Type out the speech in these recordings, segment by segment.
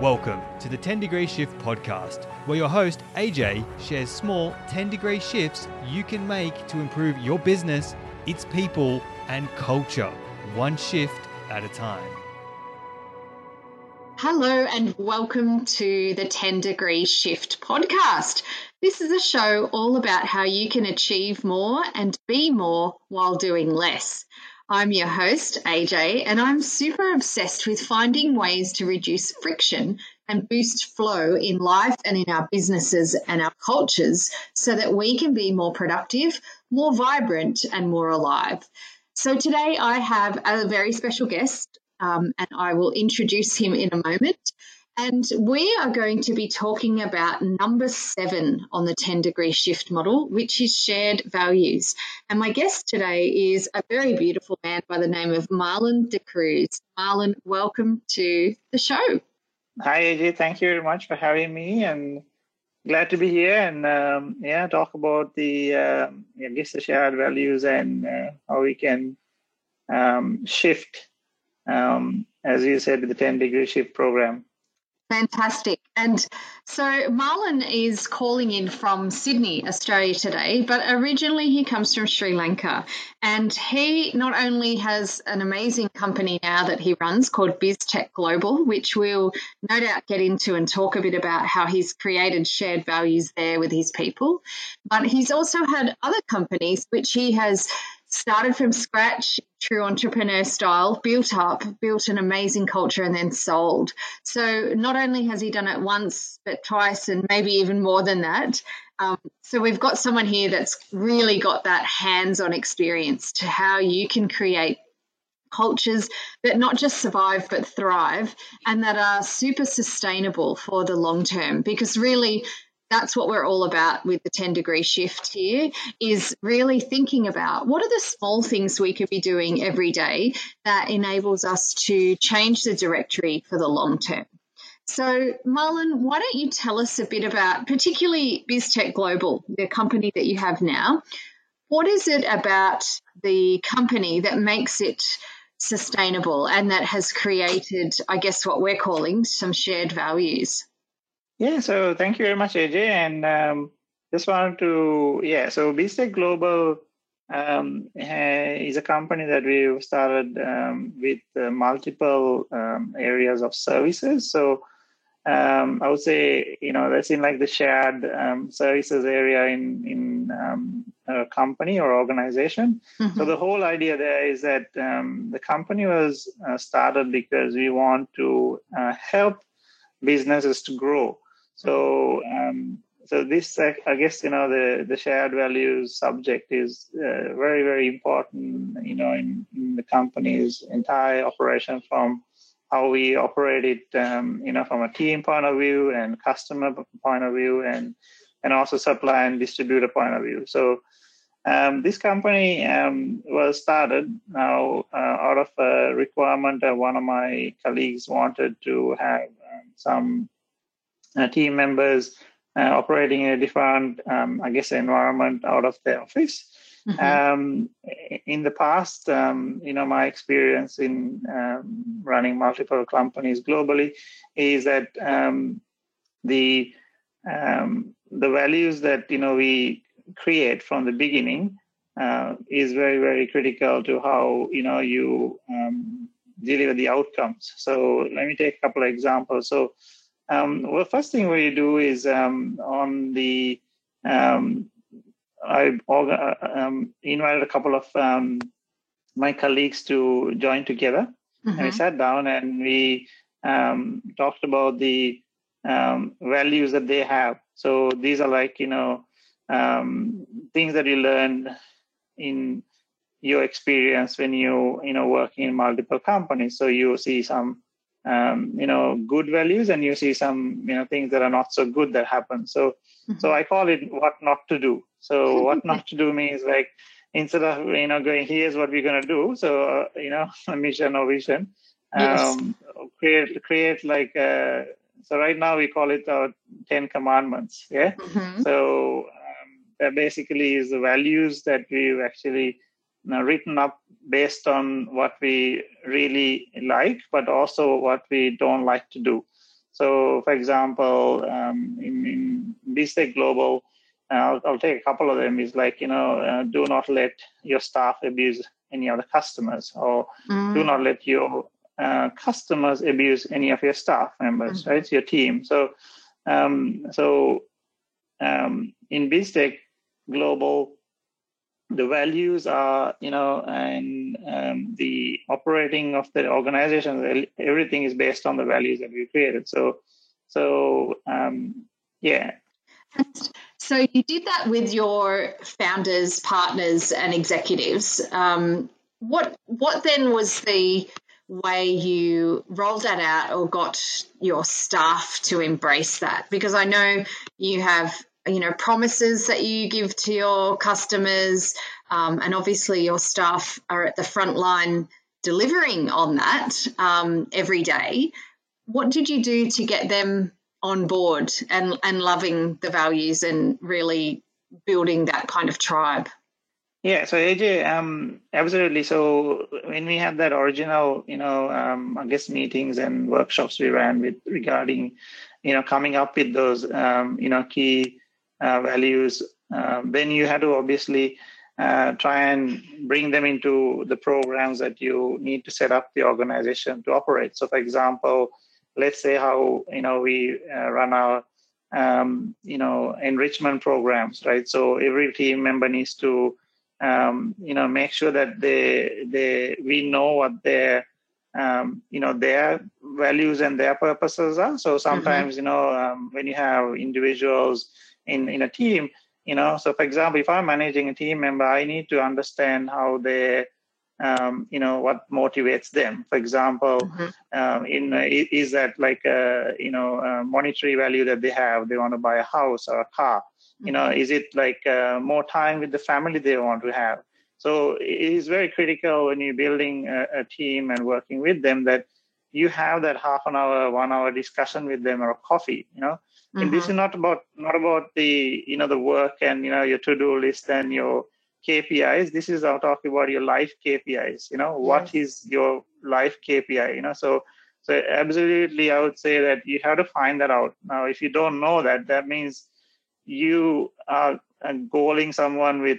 Welcome to the 10 Degree Shift podcast, where your host, AJ, shares small 10 degree shifts you can make to improve your business, its people, and culture, one shift at a time. Hello, and welcome to the 10 Degree Shift podcast. This is a show all about how you can achieve more and be more while doing less. I'm your host, AJ, and I'm super obsessed with finding ways to reduce friction and boost flow in life and in our businesses and our cultures so that we can be more productive, more vibrant, and more alive. So today I have a very special guest, um, and I will introduce him in a moment. And we are going to be talking about number seven on the 10 degree shift model, which is shared values. And my guest today is a very beautiful man by the name of Marlon De Cruz. Marlon, welcome to the show. Hi, AJ. Thank you very much for having me and glad to be here and um, yeah, talk about the, um, I guess, the shared values and uh, how we can um, shift, um, as you said, the 10 degree shift program. Fantastic. And so Marlon is calling in from Sydney, Australia today, but originally he comes from Sri Lanka. And he not only has an amazing company now that he runs called Bistec Global, which we'll no doubt get into and talk a bit about how he's created shared values there with his people, but he's also had other companies which he has started from scratch, true entrepreneur style, built up, built an amazing culture, and then sold. So not only has he done it once, but twice, and maybe even more than that. Um, so we've got someone here that's really got that hands-on experience to how you can create cultures that not just survive but thrive and that are super sustainable for the long term because really that's what we're all about with the 10 degree shift here is really thinking about what are the small things we could be doing every day that enables us to change the directory for the long term. So, Marlon, why don't you tell us a bit about, particularly Bistec Global, the company that you have now? What is it about the company that makes it sustainable and that has created, I guess, what we're calling some shared values? Yeah, so thank you very much, AJ. And um, just wanted to, yeah, so Bistec Global um, is a company that we've started um, with uh, multiple um, areas of services. So um, I would say, you know, that's in like the shared um, services area in in a company or organization. Mm-hmm. So the whole idea there is that the company was uh, started because we want to uh, help businesses to grow. So, um, so this, I guess, you know, the, the shared values subject is uh, very, very important, you know, in, in, the company's entire operation from how we operate it, um, you know, from a team point of view and customer point of view and, and also supply and distributor point of view. So, um, this company um, was started now uh, out of a requirement that one of my colleagues wanted to have um, some team members uh, operating in a different, um, I guess, environment out of the office. Mm-hmm. Um, in the past, um, you know, my experience in um, running multiple companies globally is that um, the um, the values that you know we create from the beginning uh, is very very critical to how you know you deliver the outcomes. So let me take a couple of examples. So um, well, first thing we do is um, on the um, I um, invited a couple of um, my colleagues to join together, mm-hmm. and we mm-hmm. sat down and we um, talked about the values that they have. So these are like you know things that you learn in your experience when you you know working in multiple companies. So you see some um, you know good values and you see some you know things that are not so good that happen so mm-hmm. so i call it what not to do so what not to do means like instead of you know going here's what we're going to do so uh, you know a mission or vision um, yes. create create like uh, so right now we call it our 10 commandments yeah mm-hmm. so um, that basically is the values that we've actually know, written up based on what we really like, but also what we don't like to do. So, for example, um, in, in Bistec Global, uh, I'll, I'll, take a couple of them. Is like you know, uh, do not let your staff abuse any of the customers, or mm. do not let your uh, customers abuse any of your staff members, mm. right? It's your team. So, um, so um, in Bistec Global, the values are, you know, and um, the operating of the organization, everything is based on the values that we created. So, so um, yeah. So you did that with your founders, partners, and executives. Um, what what then was the way you rolled that out or got your staff to embrace that? Because I know you have you know promises that you give to your customers um, and obviously your staff are at the front line delivering on that um, every day what did you do to get them on board and and loving the values and really building that kind of tribe yeah, so AJ, um, absolutely. So when we had that original, you know, um, I guess meetings and workshops we ran with regarding, you know, coming up with those, um, you know, key values, uh, then you had to obviously uh, try and bring them into the programs that you need to set up the organization to operate. So, for example, let's say how you know we uh, run our um, you know enrichment programs, right? So every team member needs to um, you know make sure that they they we know what their um, you know their values and their purposes are. So sometimes mm-hmm. you know um, when you have individuals in in a team you know so for example if i'm managing a team member i need to understand how they um, you know what motivates them for example mm-hmm. um, in uh, is that like a you know a monetary value that they have they want to buy a house or a car mm-hmm. you know mm-hmm. is it like uh, more time with the family they want to have so it is very critical when you're building a, a team and working with them that you have that half an hour one hour discussion with them or a coffee you know Mm-hmm. And this is not about not about the you know the work and you know your to do list and your KPIs. This is about talking about your life KPIs. You know what is your life KPI? You know so so absolutely, I would say that you have to find that out. Now, if you don't know that, that means you are goaling someone with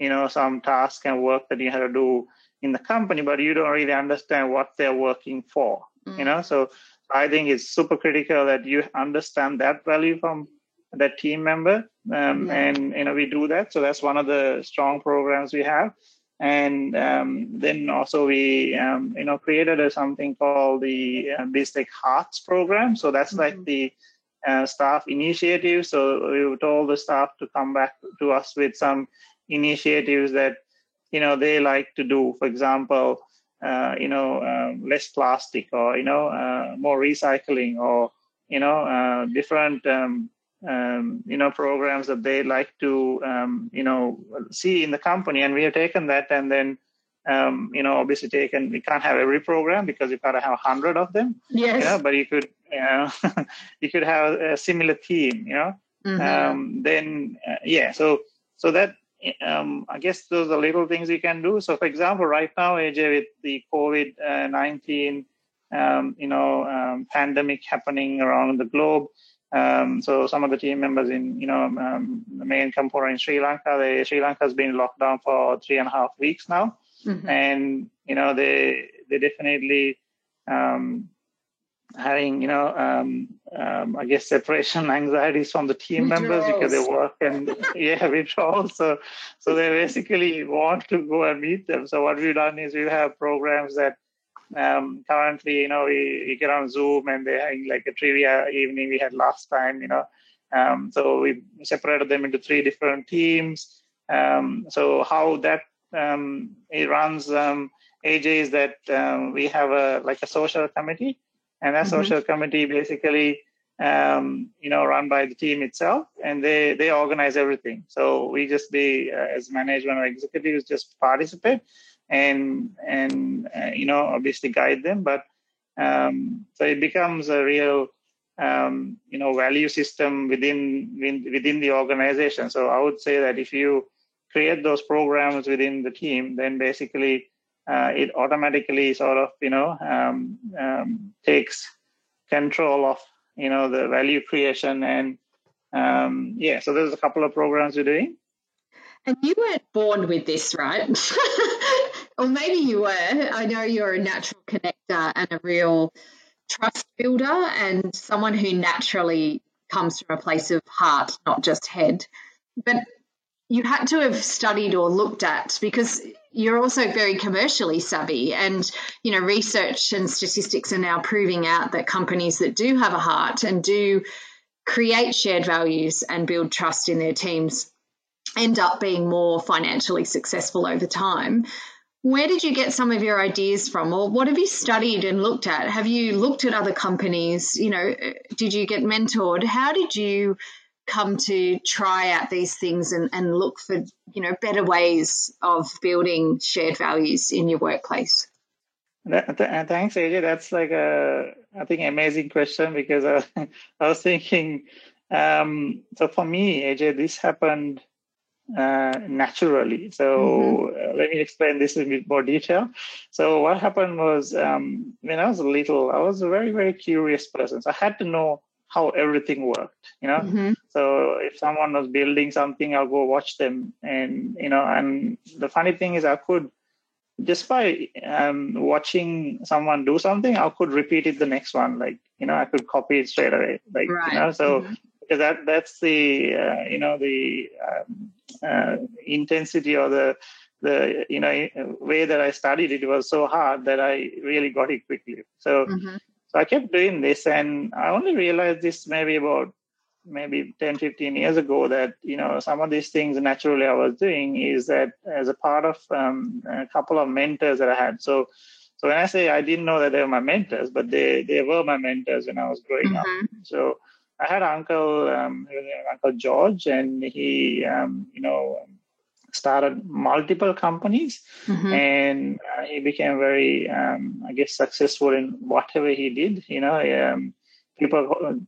you know some task and work that you have to do in the company, but you don't really understand what they're working for. Mm. You know, so I think it's super critical that you understand that value from that team member. Um, yeah. And, you know, we do that. So that's one of the strong programs we have. And um, then also we, um, you know, created a, something called the uh, Bistec Hearts program. So that's mm-hmm. like the uh, staff initiative. So we told the staff to come back to us with some initiatives that, you know, they like to do. For example, you know, um, less plastic or, you know, uh, more recycling or, you know, uh, different, um, um, you know, programs that they like to, um, you know, see in the company. And we have taken that and then, um, you know, obviously taken, we can't have every program because you've got to have a hundred of them. Yes. You know, but you could, you know, you could have a similar theme, you know, mm-hmm. Um, then, uh, yeah, so, so that um, I guess those are little things you can do. So, for example, right now, AJ, with the COVID uh, nineteen, um, you know, um, pandemic happening around the globe. Um, so, some of the team members in, you know, um, the main component in Sri Lanka, they, Sri Lanka has been locked down for three and a half weeks now, mm-hmm. and you know, they they definitely um, having you know um, um, I guess separation anxieties from the team members because they work and yeah withdrawal. So so they basically want to go and meet them. So what we've done is we have programs that um, currently you know we, we, get on Zoom and they have like a trivia evening we had last time. You know, um, so we separated them into three different teams. Um, so how that um, it runs. AJ is that we have a like a social committee and that mm-hmm. social committee basically um, you know run by the team itself and they they organize everything. So we just be uh, as management or executives just participate and and uh, you know obviously guide them. But um, so it becomes a real um, you know value system within within the organization. So i would say that if you create those programs within the team then basically uh, it automatically sort of you know um, um, takes control of you know the value creation and um, yeah. So there's a couple of programs we're doing. And you weren't born with this, right? or maybe you were. I know you're a natural connector and a real trust builder and someone who naturally comes from a place of heart, not just head. But you had to have studied or looked at because you're also very commercially savvy and you know research and statistics are now proving out that companies that do have a heart and do create shared values and build trust in their teams end up being more financially successful over time. Where did you get some of your ideas from? Or what have you studied and looked at? Have you looked at other companies? You know did you get mentored? How did you come to try out these things and, and look for you know better ways of building shared values in your workplace thanks aj that's like a i think amazing question because i, I was thinking um, so for me aj this happened uh, naturally. So mm-hmm. uh, let me explain this in a bit more detail. So what happened was um, when I was little, I was a very very curious person. So I had to know how everything worked. You know, mm-hmm. So if someone was building something, I'll go watch them, and you know, and the funny thing is, I could just by um, watching someone do something, I could repeat it the next one. Like you know, I could copy it straight away. Like right. you know, so. Mm-hmm because that that's the uh, you know the um, uh, intensity or the the you know way that I studied it was so hard that I really got it quickly. So mm-hmm. so I kept doing this, and I only realized this maybe about maybe 10 15 years ago that you know some of these things naturally i was doing is that as a part of um, a couple of mentors that i had so so when i say i didn't know that they were my mentors but they they were my mentors when i was growing mm-hmm. up so I had uncle, um, Uncle George, and he, um, you know, started multiple companies, mm-hmm. and uh, he became very, um, I guess, successful in whatever he did. You know, um, people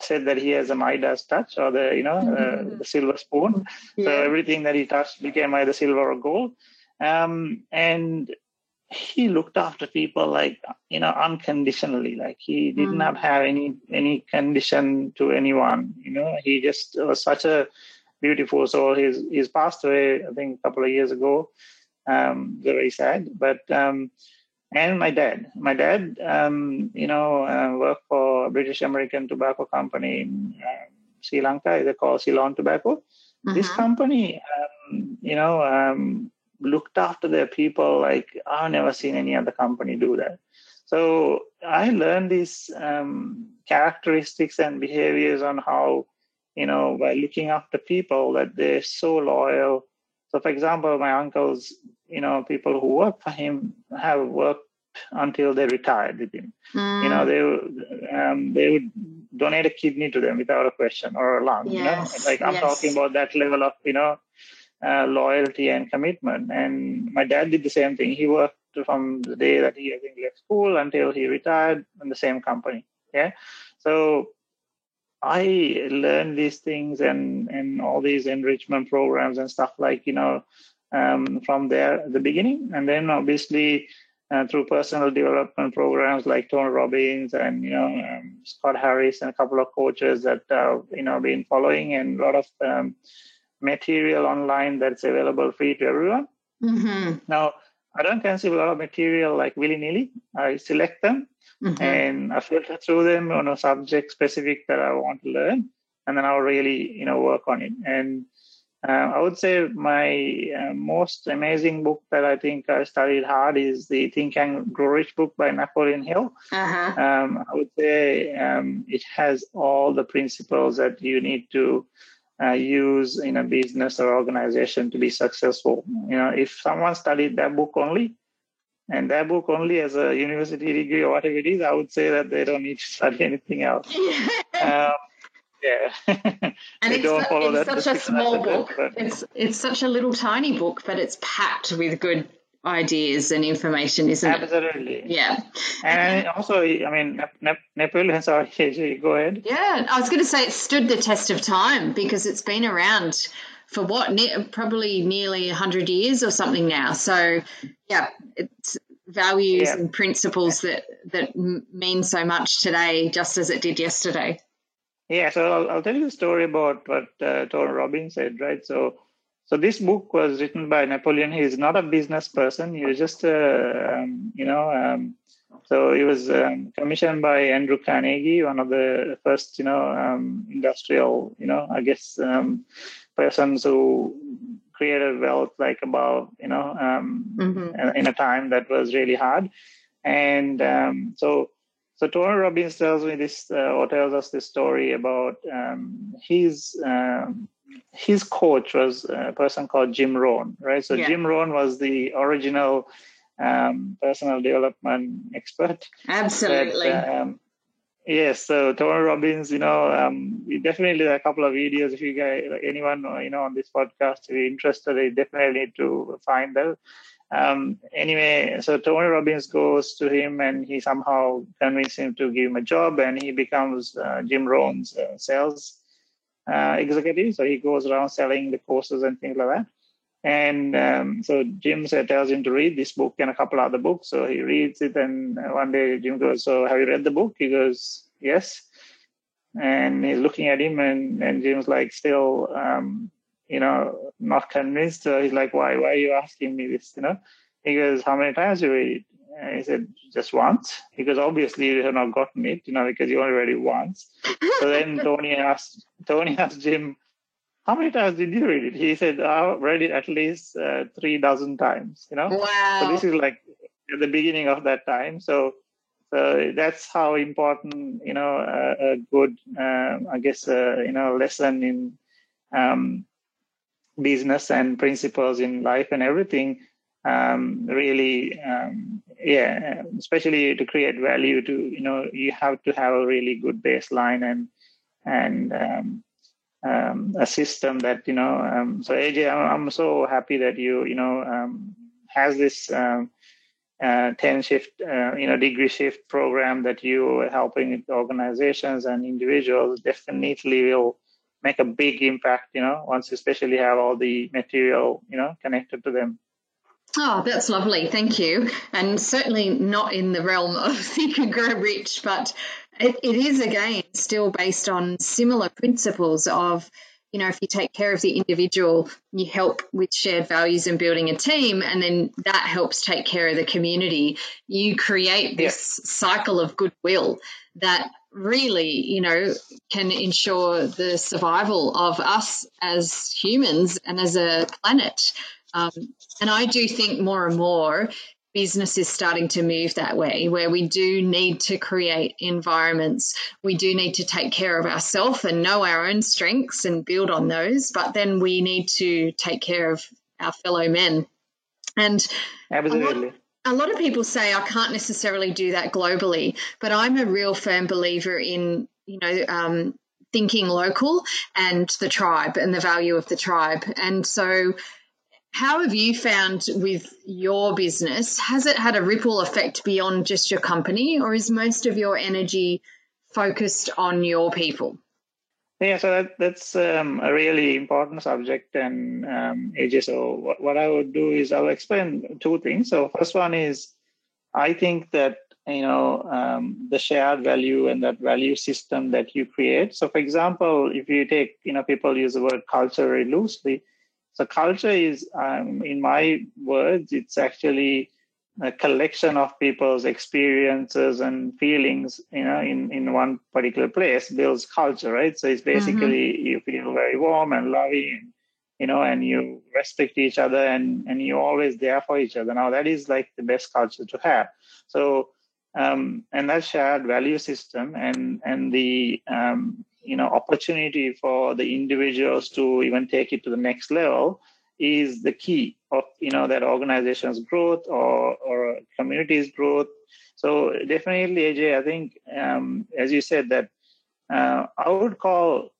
said that he has a Midas touch or the, you know, mm-hmm. uh, the silver spoon. Yeah. So everything that he touched became either silver or gold. Um, and he looked after people like you know unconditionally like he did mm. not have any any condition to anyone you know he just was such a beautiful soul he's he's passed away i think a couple of years ago um very sad but um and my dad my dad um you know uh, worked for a british american tobacco company in uh, sri lanka they call ceylon tobacco mm-hmm. this company um, you know um looked after their people like I've never seen any other company do that. So I learned these um, characteristics and behaviors on how, you know, by looking after people that they're so loyal. So, for example, my uncles, you know, people who work for him have worked until they retired with him. Mm. You know, they um, they would donate a kidney to them without a question or a lung. Yes. You know, like I'm yes. talking about that level of you know uh, loyalty and commitment. And my dad did the same thing. He worked from the day that he I think left school until he retired in the same company. Yeah. So I learned these things and and all these enrichment programs and stuff like you know um, from there at the beginning, and then obviously. Uh, through personal development programs like Tony Robbins and you know um, Scott Harris and a couple of coaches that uh, you know been following and a lot of um, material online that's available free to everyone. Mm-hmm. Now, I don't consume a lot of material like willy nilly. I select them mm-hmm. and I filter through them on a subject specific that I want to learn, and then I'll really you know work on it. And uh, I would say my uh, most amazing book that I think I studied hard is the Think and Grow Rich book by Napoleon Hill. Uh-huh. Um, I would say um, it has all the principles that you need to uh, use in a business or organization to be successful. You know, if someone studied that book only, and that book only as a university degree or whatever it is, I would say that they don't need to study anything else. um, yeah, and it's, don't follow it's that such a small book. But... It's it's such a little tiny book, but it's packed with good ideas and information, isn't Absolutely. it? Absolutely. Yeah. And also, I mean, Napoleon, sorry, go ahead. Yeah, I was going to say it stood the test of time because it's been around for what, ne- probably nearly 100 years or something now. So, yeah, it's values yeah. and principles that that mean so much today, just as it did yesterday. Yeah, so I'll, I'll tell you the story about what uh, Tony Robbins said, right? So, so this book was written by Napoleon. He's not a business person. He was just, uh, um, you know, um, so he was um, commissioned by Andrew Carnegie, one of the first, you know, um, industrial, you know, I guess, um, persons who created wealth like about, you know, um, mm-hmm. in a time that was really hard. And um, so, so Tony Robbins tells me this, uh, or tells us this story about um, his his coach was a person called Jim Rohn, right? So yeah. Jim Rohn was the original um, personal development expert. Absolutely. But, um, yes. So Tony Robbins, you know, um, we definitely a couple of videos. If you guys, anyone, you know, on this podcast, if you're interested, you definitely need to find them. Um, anyway, so Tony Robbins goes to him and he somehow convinces him to give him a job and he becomes uh, Jim Rohn's uh, sales uh, executive. So he goes around selling the courses and things like that. And um, so Jim said, tells him to read this book and a couple other books. So he reads it, and one day Jim goes, "So have you read the book?" He goes, "Yes." And he's looking at him, and and Jim's like, still, um, you know, not convinced. So he's like, "Why? Why are you asking me this?" You know. He goes, "How many times you read it?" And he said, just once. Because obviously you have not gotten it, you know, because you only read it once. so then Tony asked Tony asked Jim, how many times did you read it? He said, I've read it at least uh, three dozen times, you know? Wow. So this is like at the beginning of that time. So, so that's how important, you know, a, a good, um, I guess, uh, you know, lesson in um, business and principles in life and everything um, really, um, yeah, especially to create value to, you know, you have to have a really good baseline and, and, um, um, a system that you know. Um, so AJ, I'm, so happy that you you know um, has this um, uh, ten shift uh, you know degree shift program that you are helping organizations and individuals. Definitely will make a big impact. You know, once especially have all the material you know connected to them. Oh, that's lovely. Thank you. And certainly not in the realm of Think and Grow Rich, but it, it is again still based on similar principles of you know if you take care of the individual you help with shared values and building a team and then that helps take care of the community you create this yeah. cycle of goodwill that really you know can ensure the survival of us as humans and as a planet um, and i do think more and more business is starting to move that way, where we do need to create environments. We do need to take care of ourselves and know our own strengths and build on those, but then we need to take care of our fellow men. And absolutely. A lot, of people say I can't necessarily do that globally, but I'm a real firm believer in, you know, um, thinking local and the tribe and the value of the tribe. And so how have you found with your business? Has it had a ripple effect beyond just your company, or is most of your energy focused on your people? Yeah, so that, that's um, a really important subject. And um, so what, what I would do is I'll explain two things. So first one is I think that you know um, the shared value and that value system that you create. So for example, if you take you know people use the word culture very loosely so culture is, um, in my words, it's actually a collection of people's experiences and feelings, you know, in, in one particular place builds culture, right? So it's mm-hmm. basically mm-hmm. you feel very warm and loving, you know, and you respect each other and, and you're always there for each other. Now that is like the best culture to have. So, um, and that shared value system and, and the, um, you know opportunity for the individuals to even take it to the next level is the key of you know that organization's growth or or community's growth. So definitely aj i think um, as you said that uh, i would call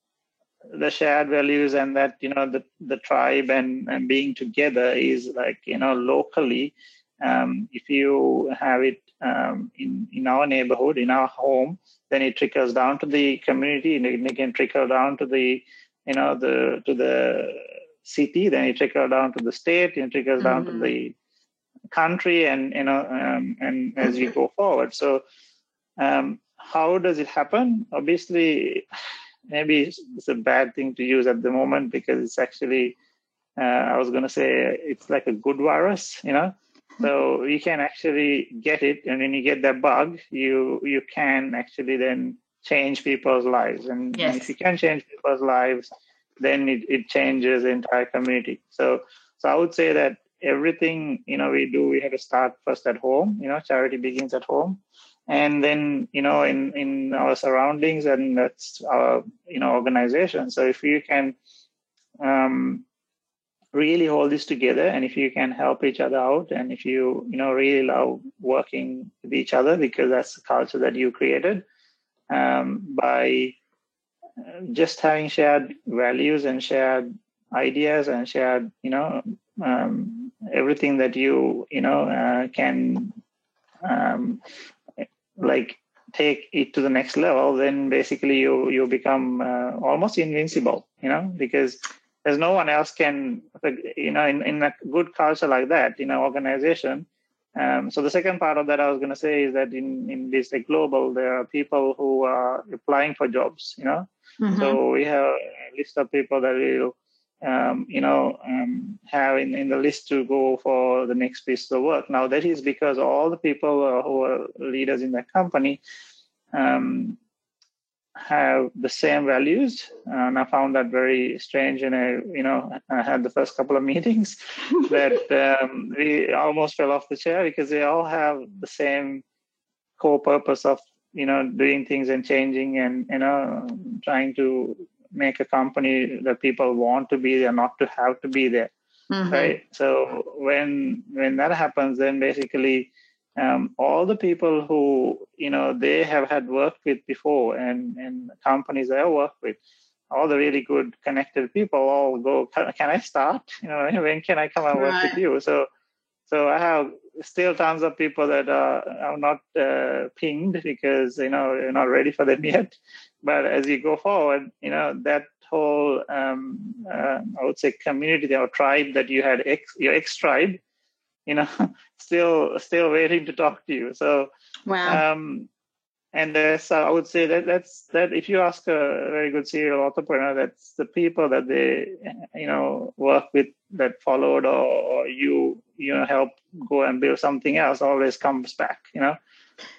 the shared values and that you know the the tribe and and being together is like you know locally um, if you have it um, in in our neighborhood in our home then it trickles down to the community and it can trickle down to the you know the to the city then it trickles down to the state and it trickles mm-hmm. down to mm-hmm. the country and you know um, and as we go forward so um, how does it happen obviously maybe it's a bad thing to use at the moment because it's actually uh, i was going to say it's like a good virus you know so you can actually get it and when you get that bug you you can actually then change people's lives. And, yes. if you can change people's lives then it, it changes the entire community. So so i would say that everything you know we do we have to start first at home you know charity begins at home. And then you know in in our surroundings and that's our you know organization. So if you can um really hold this together and if you can help each other out and if you you know really love working with each other because that's the culture that you created um, by just having shared values and shared ideas and shared you know um, everything that you you know uh, can um, like take it to the next level then basically you you become uh, almost invincible you know because there's no one else can you know in, in a good culture like that in an organization um, so the second part of that I was going to say is that in in this like global there are people who are applying for jobs you know mm-hmm. so we have a list of people that will um, you know, um, have in, in the list to go for the next piece of work. Now, that is because all the people who are leaders in that company um, have the same values. And I found that very strange. And I, you know, I had the first couple of meetings that um, we almost fell off the chair because they all have the same core purpose of, you know, doing things and changing and, you know, trying to make a company that people want to be there, not to have to be there, mm-hmm. right? So when when that happens, then basically um, all the people who you know they have had worked with before, and and companies they worked with, all the really good connected people all go. Can, can I start? You know, when can I come and work right. with you? So so I have still tons of people that are, are not uh, pinged because you know you're not ready for them yet. But as you go forward, you know that whole um, uh, I would say community or tribe that you had ex, your ex tribe, you know, still still waiting to talk to you. So wow. Um, and uh, so I would say that that's that. If you ask a very good serial entrepreneur, that's the people that they you know work with that followed or, or you you know help go and build something else always comes back. You know,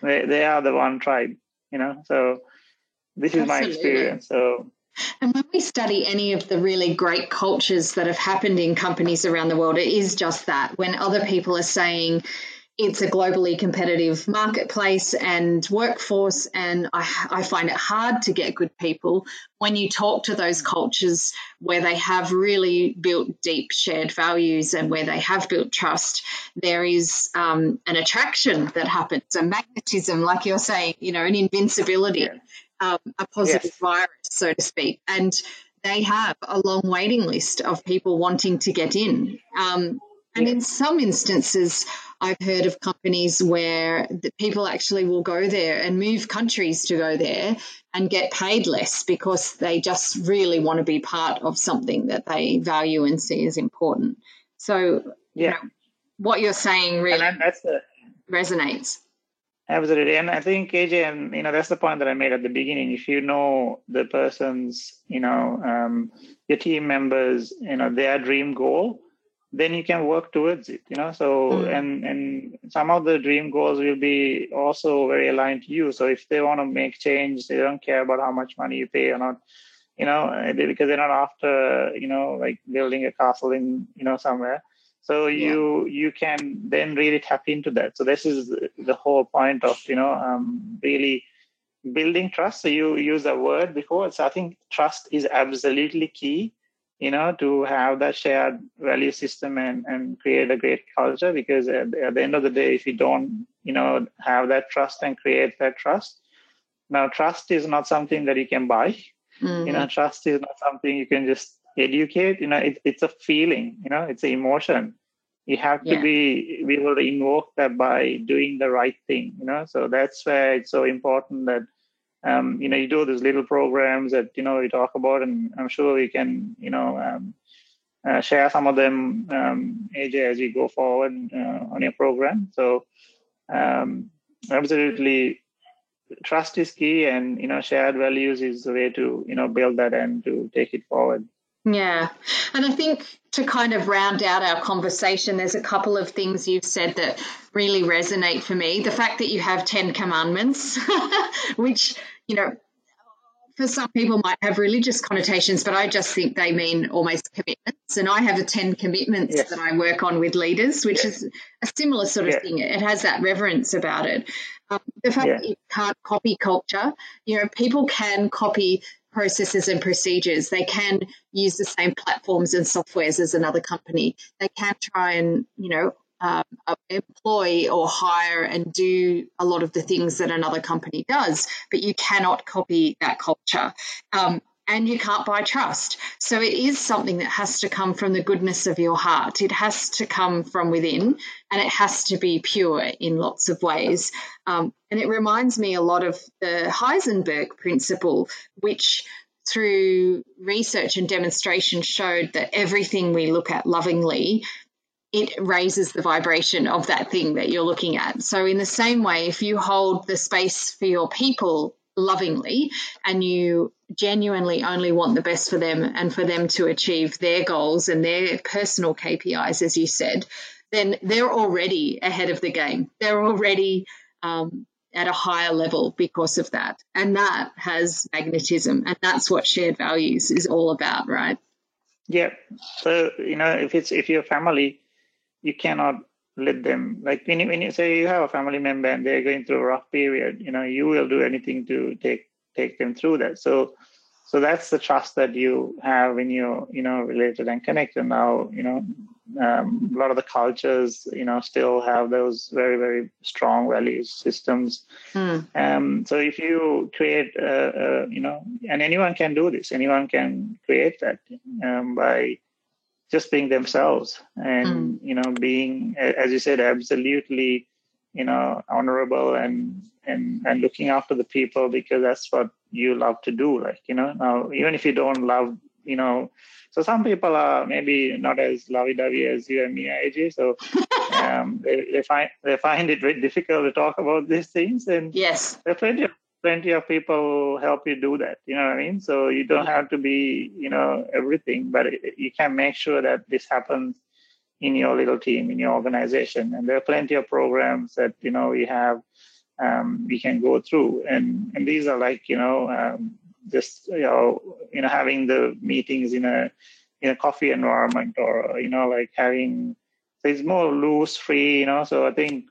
they they are the one tribe. You know, so this is Absolutely. my experience. So and when we study any of the really great cultures that have happened in companies around the world, it is just that. When other people are saying, it's a globally competitive marketplace and workforce, and I, I, find it hard to get good people. When you talk to those cultures where they have really built deep shared values and where they have built trust, there is um, an attraction that happens, a magnetism, like you're saying, you know, an invincibility, yeah. Um, a positive yes. virus, so to speak. And they have a long waiting list of people wanting to get in. Um, and yeah. in some instances, I've heard of companies where the people actually will go there and move countries to go there and get paid less because they just really want to be part of something that they value and see as important. So, yeah, you know, what you're saying really the, resonates. Absolutely, and I think AJ, and you know, that's the point that I made at the beginning. If you know the person's, you know, um, your team members, you know, their dream goal, then you can work towards it you know so mm. and and some of the dream goals will be also very aligned to you so if they want to make change they don't care about how much money you pay or not you know eh, because they're not after you know like building a castle in you know somewhere so you yeah. you can then really tap into that so this is the whole point of you know um, really building trust so you use a word before so i think trust is absolutely key you know, to have that shared value system and, and create a great culture. Because at, at the end of the day, if you don't, you know, have that trust and create that trust, now trust is not something that you can buy. Mm-hmm. You know, trust is not something you can just educate. You know, it, it's a feeling. You know, it's an emotion. You have to yeah. be able to invoke that by doing the right thing. You know, so that's where it's so important that um, you know, you do these little programs that you know we talk about, and I'm sure we can, you know, um, uh, share some of them, um, AJ, as we go forward uh, on your program. So, um, absolutely, trust is key, and you know, shared values is the way to you know build that and to take it forward. Yeah. And I think to kind of round out our conversation, there's a couple of things you've said that really resonate for me. The fact that you have 10 commandments, which, you know, for some people might have religious connotations, but I just think they mean almost commitments. And I have a 10 commitments yes. that I work on with leaders, which yes. is a similar sort of yes. thing. It has that reverence about it. Um, the fact that you can't copy culture, you know, people can copy processes and procedures. They can use the same platforms and softwares as another company. They can try and, you know, um, employ or hire and do a lot of the things that another company does, but you cannot copy that culture. Um, and you can't buy trust. So it is something that has to come from the goodness of your heart. It has to come from within and it has to be pure in lots of ways. Um, and it reminds me a lot of the Heisenberg principle, which through research and demonstration showed that everything we look at lovingly it raises the vibration of that thing that you're looking at. So, in the same way, if you hold the space for your people lovingly and you genuinely only want the best for them and for them to achieve their goals and their personal KPIs, as you said, then they're already ahead of the game. They're already um, at a higher level because of that. And that has magnetism. And that's what shared values is all about, right? Yeah. So, you know, if it's if you're family, you cannot let them like when you, when you say you have a family member and they're going through a rough period you know you will do anything to take take them through that. So so that's the trust that you have when you're you know related and connected now you know um, a lot of the cultures you know still have those very very strong values systems. Mm. um, so if you create a, uh, you know and anyone can do this. Anyone can create that um, by just being themselves and mm. you know being as you said absolutely you know honorable and and and looking after the people because that's what you love to do like you know now even if you don't love you know so some people are maybe not as lovey-dovey as you and me aj so um, they, they find they find it very difficult to talk about these things and yes there are plenty of plenty of people help you do that you know what i mean? So you don't have to be you know everything but it, you can make sure that this happens in your little team in your organization. And there are plenty of programs that you know we have um, we can go through. And and these are like you know um, just you know you know having the meetings in a in a coffee environment or you know like having so it's more loose free you know? So i think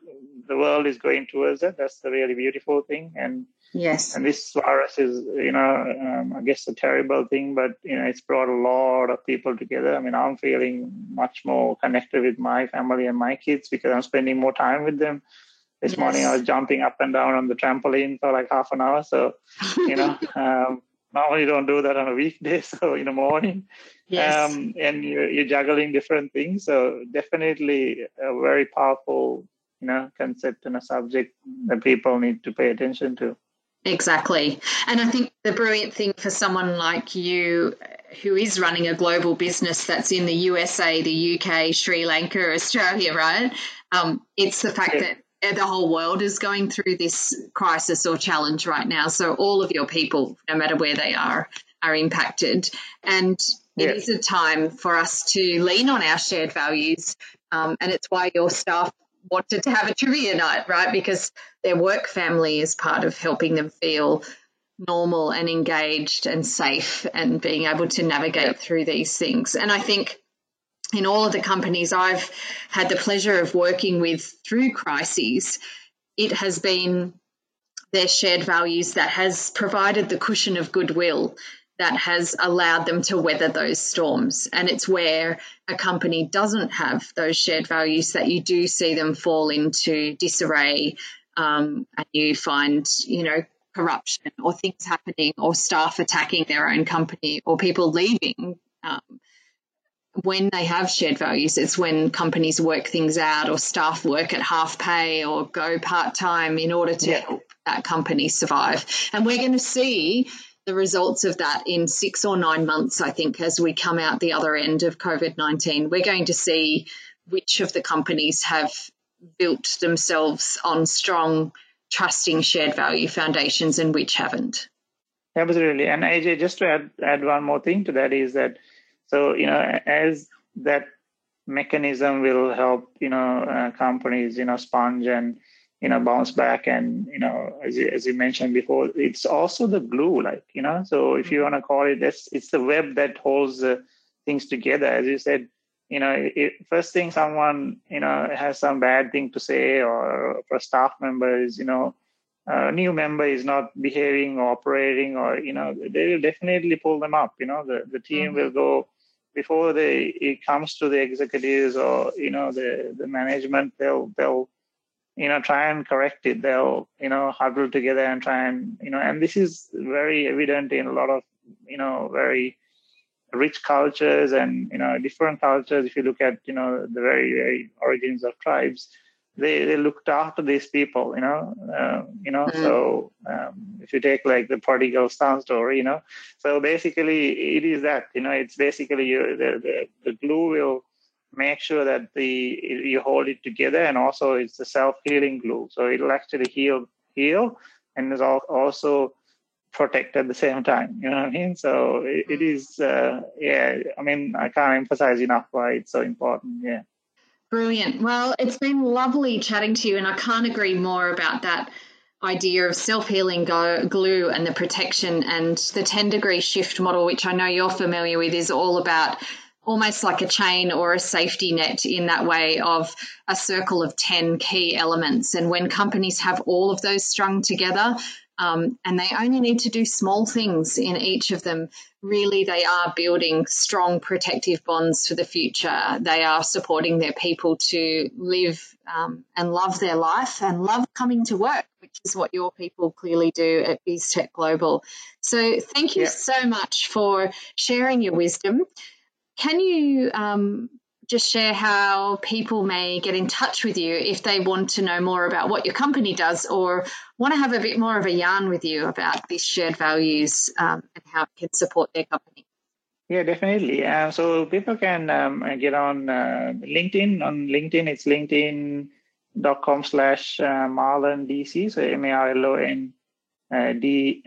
the world is going towards that. That's the really beautiful thing. And Yes. And this virus is, you know, um, I guess a terrible thing, but, you know, it's brought a lot of people together. I mean, I'm feeling much more connected with my family and my kids because I'm spending more time with them. This yes. morning I was jumping up and down on the trampoline for like half an hour. So, you know, um, normally don't do that on a weekday, so in the morning. Yes. Um, and you're, you're juggling different things. So definitely a very powerful, you know, concept and a subject that people need to pay attention to. Exactly. And I think the brilliant thing for someone like you who is running a global business that's in the USA, the UK, Sri Lanka, Australia, right? Um, it's the fact yeah. that the whole world is going through this crisis or challenge right now. So all of your people, no matter where they are, are impacted. And it is a time for us to lean on our shared values. Um, and it's why your staff wanted to have a trivia night, right? Because their work family is part of helping them feel normal and engaged and safe and being able to navigate through these things. And I think in all of the companies I've had the pleasure of working with through crises, it has been their shared values that has provided the cushion of goodwill that has allowed them to weather those storms. And it's where a company doesn't have those shared values that you do see them fall into disarray um, and you find, you know, corruption or things happening or staff attacking their own company or people leaving. Um, when they have shared values, it's when companies work things out or staff work at half pay or go part time in order to yeah. help that company survive. And we're going to see the results of that in six or nine months, I think, as we come out the other end of COVID 19. We're going to see which of the companies have built themselves on strong, trusting shared value foundations and which haven't. Absolutely. And AJ, just to add, add one more thing to that is that, so, you know, as that mechanism will help, you know, uh, companies, you know, sponge and, you know, bounce back. And, you know, as you, as you mentioned before, it's also the glue, like, you know, so if you want to call it, it's, it's the web that holds uh, things together. As you said, you know, it, first thing someone, you know, has some bad thing to say or for a staff member is, you know, a new member is not behaving or operating or, you know, they will definitely pull them up. You know, the, the team mm-hmm. will go before they it comes to the executives or, you know, the, the management, they'll they'll you know try and correct it they'll you know huddle together and try and you know and this is very evident in a lot of you know very rich cultures and you know different cultures if you look at you know the very very origins of tribes they they looked after these people you know uh, you know mm. so um, if you take like the prodigal son story you know so basically it is that you know it's basically you the, the, the glue will make sure that the you hold it together and also it's the self-healing glue so it'll actually heal heal and is also protect at the same time. You know what I mean? So it, it mm. uh, yeah. I mean, I can't emphasize enough why it's so important. Yeah. Brilliant. Well, it's been lovely chatting to you, and I can't agree more about that idea of self healing glue and the protection and the 10 degree shift model, which I know you're familiar with, is all about almost like a chain or a safety net in that way of a circle of 10 key elements. And when companies have all of those strung together, um, and they only need to do small things in each of them. Really, they are building strong protective bonds for the future. They are supporting their people to live um, and love their life and love coming to work, which is what your people clearly do at Bistec Global. So, thank you yeah. so much for sharing your wisdom. Can you um, just share how people may get in touch with you if they want to know more about what your company does or want to have a bit more of a yarn with you about these shared values um, and how it can support their company. Yeah, definitely. Uh, so people can um, get on uh, LinkedIn. On LinkedIn, it's linkedin.com slash uh, Marlon DC. So M A R L O N uh, D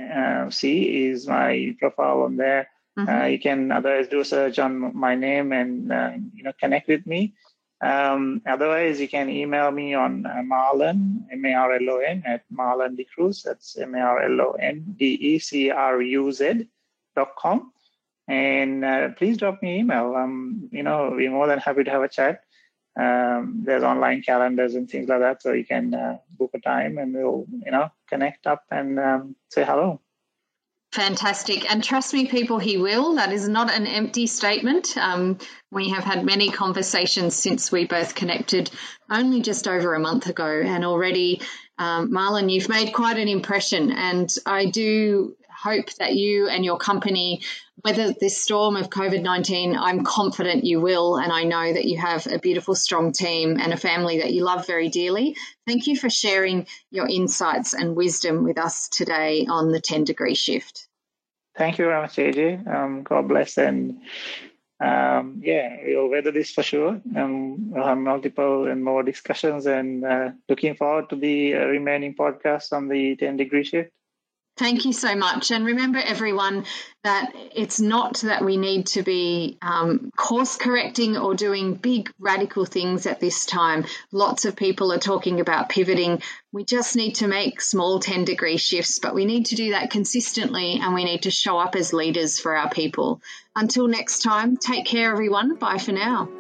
C is my profile on there. Uh, mm-hmm. You can otherwise do a search on my name and uh, you know connect with me. Um, otherwise, you can email me on uh, Marlon M A R L O N at Marlon Decruz. That's M A R L O N D E C R U Z dot com. And uh, please drop me an email. Um, you know, we're more than happy to have a chat. Um, there's online calendars and things like that, so you can uh, book a time and we'll you know connect up and um, say hello. Fantastic. And trust me, people, he will. That is not an empty statement. Um, we have had many conversations since we both connected only just over a month ago. And already, um, Marlon, you've made quite an impression. And I do hope that you and your company weather this storm of COVID 19. I'm confident you will. And I know that you have a beautiful, strong team and a family that you love very dearly. Thank you for sharing your insights and wisdom with us today on the 10 degree shift. Thank you very much, AJ. Um, God bless. And um, yeah, we'll weather this for sure. Um, we'll have multiple and more discussions and uh, looking forward to the uh, remaining podcasts on the 10 degree shift. Thank you so much. And remember, everyone, that it's not that we need to be um, course correcting or doing big radical things at this time. Lots of people are talking about pivoting. We just need to make small 10 degree shifts, but we need to do that consistently and we need to show up as leaders for our people. Until next time, take care, everyone. Bye for now.